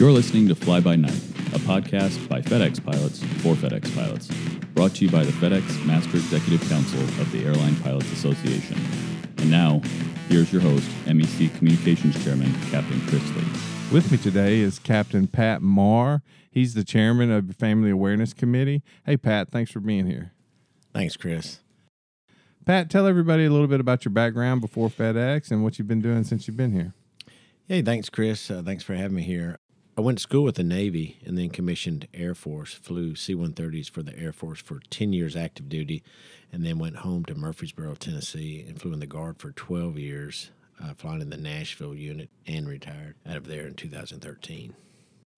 You're listening to Fly By Night, a podcast by FedEx pilots for FedEx pilots, brought to you by the FedEx Master Executive Council of the Airline Pilots Association. And now, here's your host, MEC Communications Chairman, Captain Chris Lee. With me today is Captain Pat Marr. He's the chairman of the Family Awareness Committee. Hey, Pat, thanks for being here. Thanks, Chris. Pat, tell everybody a little bit about your background before FedEx and what you've been doing since you've been here. Hey, thanks, Chris. Uh, thanks for having me here. I went to school with the Navy and then commissioned Air Force, flew C 130s for the Air Force for 10 years active duty, and then went home to Murfreesboro, Tennessee, and flew in the Guard for 12 years, uh, flying in the Nashville unit and retired out of there in 2013.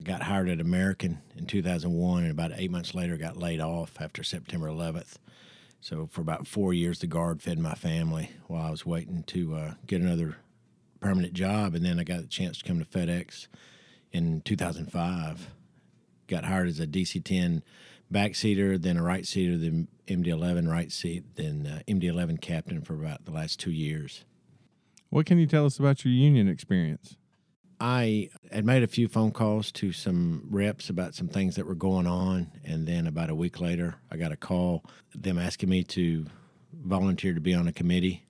I got hired at American in 2001, and about eight months later, got laid off after September 11th. So for about four years, the Guard fed my family while I was waiting to uh, get another permanent job, and then I got a chance to come to FedEx in 2005. Got hired as a DC 10 backseater, then a right seater, then MD 11 right seat, then uh, MD 11 captain for about the last two years. What can you tell us about your union experience? I had made a few phone calls to some reps about some things that were going on, and then about a week later, I got a call them asking me to volunteer to be on a committee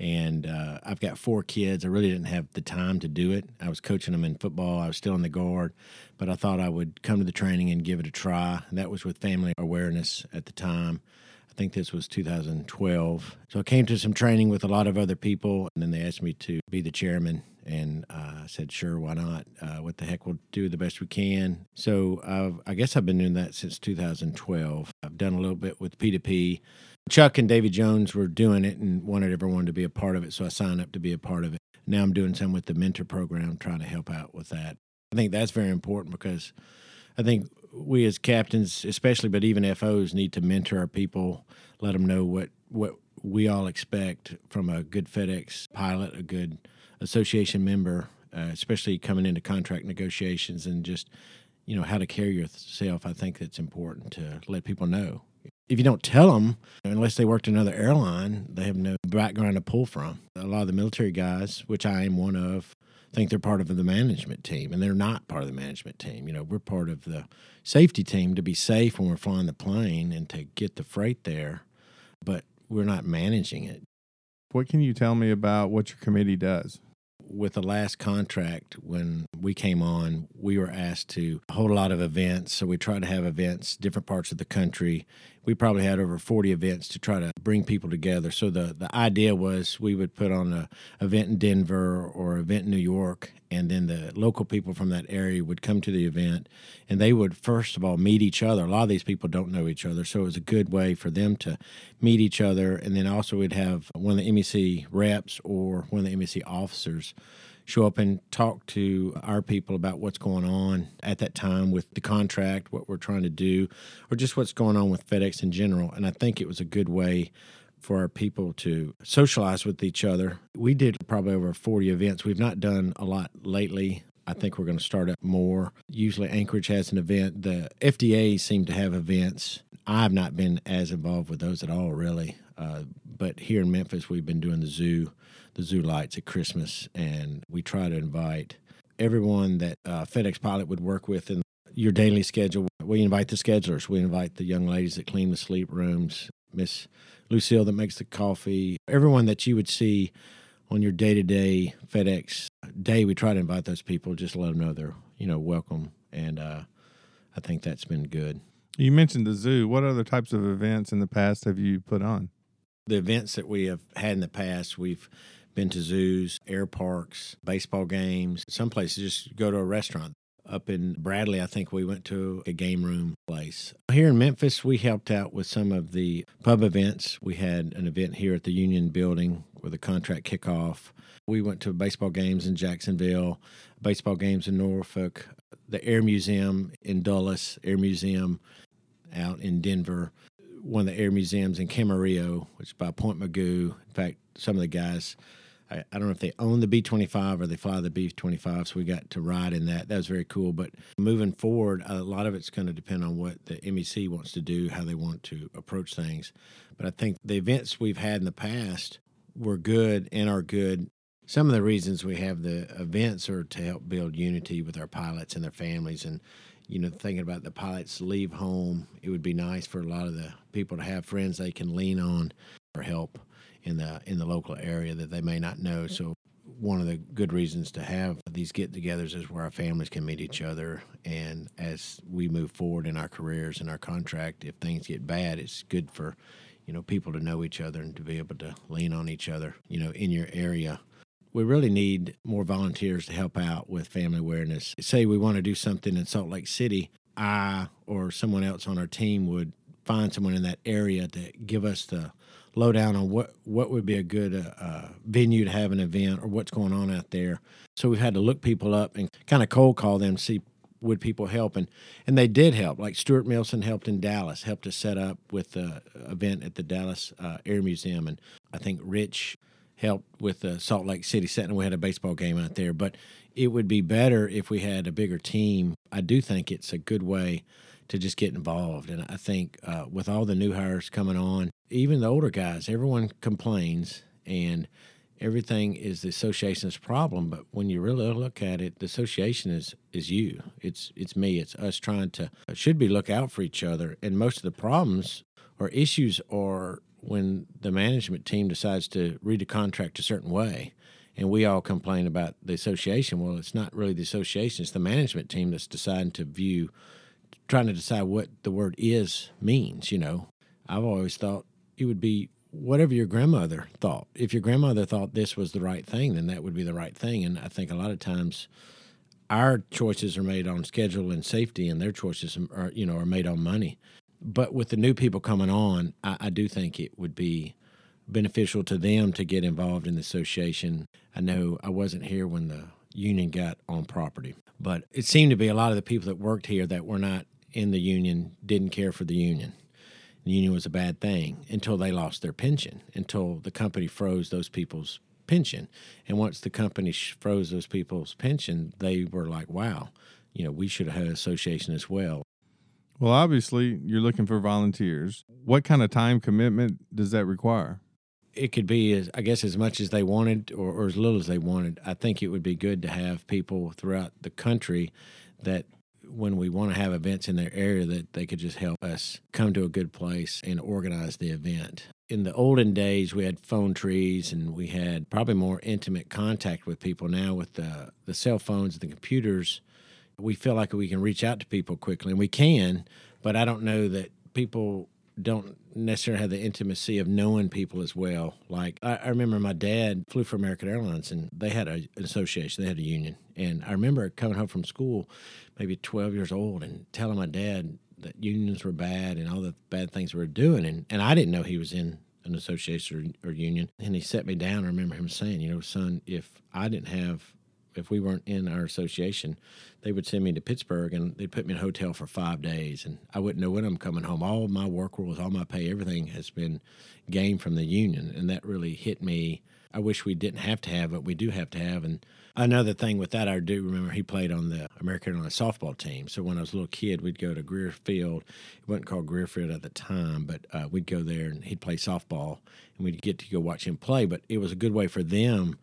and uh, I've got four kids. I really didn't have the time to do it. I was coaching them in football. I was still in the guard, but I thought I would come to the training and give it a try. And that was with family awareness at the time. I think this was 2012. So I came to some training with a lot of other people, and then they asked me to be the chairman. And uh, said, sure, why not? Uh, what the heck, we'll do the best we can. So I've, I guess I've been doing that since 2012. I've done a little bit with P2P. Chuck and Davy Jones were doing it and wanted everyone to be a part of it, so I signed up to be a part of it. Now I'm doing some with the mentor program, trying to help out with that. I think that's very important because I think we as captains, especially, but even FOs, need to mentor our people, let them know what what we all expect from a good FedEx pilot, a good association member, uh, especially coming into contract negotiations and just you know how to carry yourself. I think it's important to let people know if you don't tell them, unless they worked another airline, they have no background to pull from. A lot of the military guys, which I am one of, think they're part of the management team, and they're not part of the management team. You know, we're part of the safety team to be safe when we're flying the plane and to get the freight there, but we're not managing it. What can you tell me about what your committee does? with the last contract, when we came on, we were asked to hold a lot of events. So we tried to have events different parts of the country. We probably had over 40 events to try to bring people together. So the, the idea was we would put on an event in Denver or event in New York, and then the local people from that area would come to the event, and they would first of all meet each other. A lot of these people don't know each other, so it was a good way for them to meet each other. And then also we'd have one of the MEC reps or one of the MEC officers show up and talk to our people about what's going on at that time with the contract, what we're trying to do, or just what's going on with FedEx in general. And I think it was a good way for our people to socialize with each other. We did probably over 40 events. We've not done a lot lately. I think we're going to start up more. Usually, Anchorage has an event. The FDA seem to have events. I've not been as involved with those at all, really. Uh, but here in Memphis, we've been doing the zoo the zoo lights at Christmas, and we try to invite everyone that uh, FedEx pilot would work with in your daily schedule. We invite the schedulers. We invite the young ladies that clean the sleep rooms, Miss Lucille that makes the coffee, everyone that you would see on your day to day FedEx day. We try to invite those people, just let them know they're you know welcome, and uh, I think that's been good. You mentioned the zoo. What other types of events in the past have you put on? The events that we have had in the past, we've been to zoos, air parks, baseball games. Some places just go to a restaurant. Up in Bradley, I think we went to a game room place. Here in Memphis, we helped out with some of the pub events. We had an event here at the Union Building with a contract kickoff. We went to baseball games in Jacksonville, baseball games in Norfolk, the Air Museum in Dulles, Air Museum out in Denver, one of the air museums in Camarillo, which is by Point Mugu. In fact, some of the guys I, I don't know if they own the B 25 or they fly the B 25. So we got to ride in that. That was very cool. But moving forward, a lot of it's going to depend on what the MEC wants to do, how they want to approach things. But I think the events we've had in the past were good and are good some of the reasons we have the events are to help build unity with our pilots and their families and you know thinking about the pilots leave home it would be nice for a lot of the people to have friends they can lean on for help in the in the local area that they may not know. So one of the good reasons to have these get-togethers is where our families can meet each other. And as we move forward in our careers and our contract if things get bad it's good for you know people to know each other and to be able to lean on each other you know in your area. We really need more volunteers to help out with family awareness. Say we want to do something in Salt Lake City, I or someone else on our team would find someone in that area to give us the lowdown on what, what would be a good uh, uh, venue to have an event or what's going on out there. So we've had to look people up and kind of cold call them, see would people help and and they did help like stuart milson helped in dallas helped us set up with the event at the dallas uh, air museum and i think rich helped with the Salt Lake City setting. We had a baseball game out there, but it would be better if we had a bigger team. I do think it's a good way to just get involved, and I think uh, with all the new hires coming on, even the older guys, everyone complains and. Everything is the association's problem, but when you really look at it, the association is is you. It's it's me. It's us trying to should be look out for each other. And most of the problems or issues are when the management team decides to read a contract a certain way and we all complain about the association. Well it's not really the association it's the management team that's deciding to view trying to decide what the word is means you know. I've always thought it would be whatever your grandmother thought. If your grandmother thought this was the right thing then that would be the right thing. And i think a lot of times our choices are made on schedule and safety and their choices are you know are made on money. But with the new people coming on, I, I, do think it would be beneficial to them to get involved in the association. I know I wasn't here when the union got on property, but it seemed to be a lot of the people that worked here that were not in the union didn't care for the union. The union was a bad thing until they lost their pension, until the company froze those people's pension. And once the company froze those people's pension, they were like, wow, you know, we should have had an association as well. Well, obviously, you're looking for volunteers. What kind of time commitment does that require? It could be, as I guess, as much as they wanted or, or as little as they wanted. I think it would be good to have people throughout the country that when we want to have events in their area that they could just help us come to a good place and organize the event. In the olden days, we had phone trees and we had probably more intimate contact with people. Now, with the, the cell phones and the computers, we feel like we can reach out to people quickly, and we can, but I don't know that people don't necessarily have the intimacy of knowing people as well. Like I, I remember my dad flew for American Airlines, and they had a, an association, they had a union, and I remember coming home from school, maybe 12 years old, and telling my dad that unions were bad and all the bad things we were doing, and and I didn't know he was in an association or, or union, and he set me down. I remember him saying, you know, son, if I didn't have if we weren't in our association, they would send me to Pittsburgh and they'd put me in a hotel for five days, and I wouldn't know when I'm coming home. All my work rules, all my pay, everything has been gained from the union, and that really hit me. I wish we didn't have to have, but we do have to have. And another thing with that, I do remember he played on the American Airlines softball team. So when I was a little kid, we'd go to Greer Field. It wasn't called Greer Field at the time, but uh, we'd go there and he'd play softball, and we'd get to go watch him play. But it was a good way for them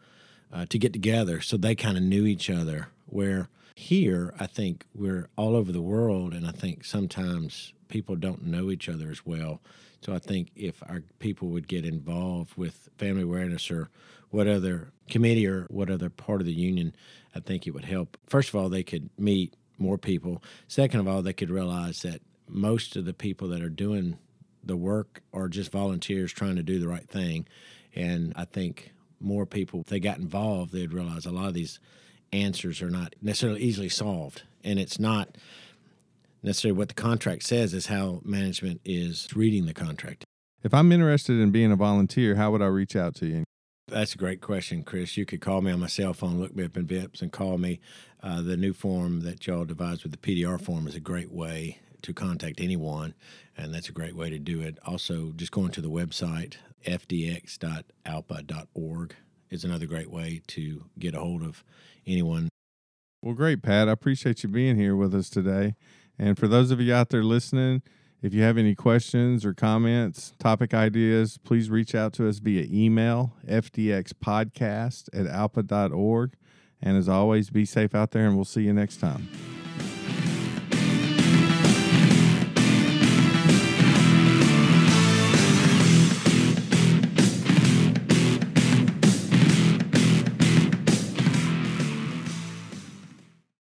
uh, to get together so they kind of knew each other. Where here, I think we're all over the world, and I think sometimes people don't know each other as well. So I think if our people would get involved with family awareness or what other committee or what other part of the union, I think it would help. First of all, they could meet more people. Second of all, they could realize that most of the people that are doing the work are just volunteers trying to do the right thing. And I think more people, if they got involved, they'd realize a lot of these answers are not necessarily easily solved. And it's not necessarily what the contract says, is how management is reading the contract. If I'm interested in being a volunteer, how would I reach out to you? That's a great question, Chris. You could call me on my cell phone, look me up in VIPS, and call me. Uh, the new form that y'all devised with the PDR form is a great way to contact anyone, and that's a great way to do it. Also, just going to the website, fdx.alpa.org, is another great way to get a hold of anyone. Well, great, Pat. I appreciate you being here with us today. And for those of you out there listening, If you have any questions or comments, topic ideas, please reach out to us via email, fdxpodcast at alpa.org. And as always, be safe out there, and we'll see you next time.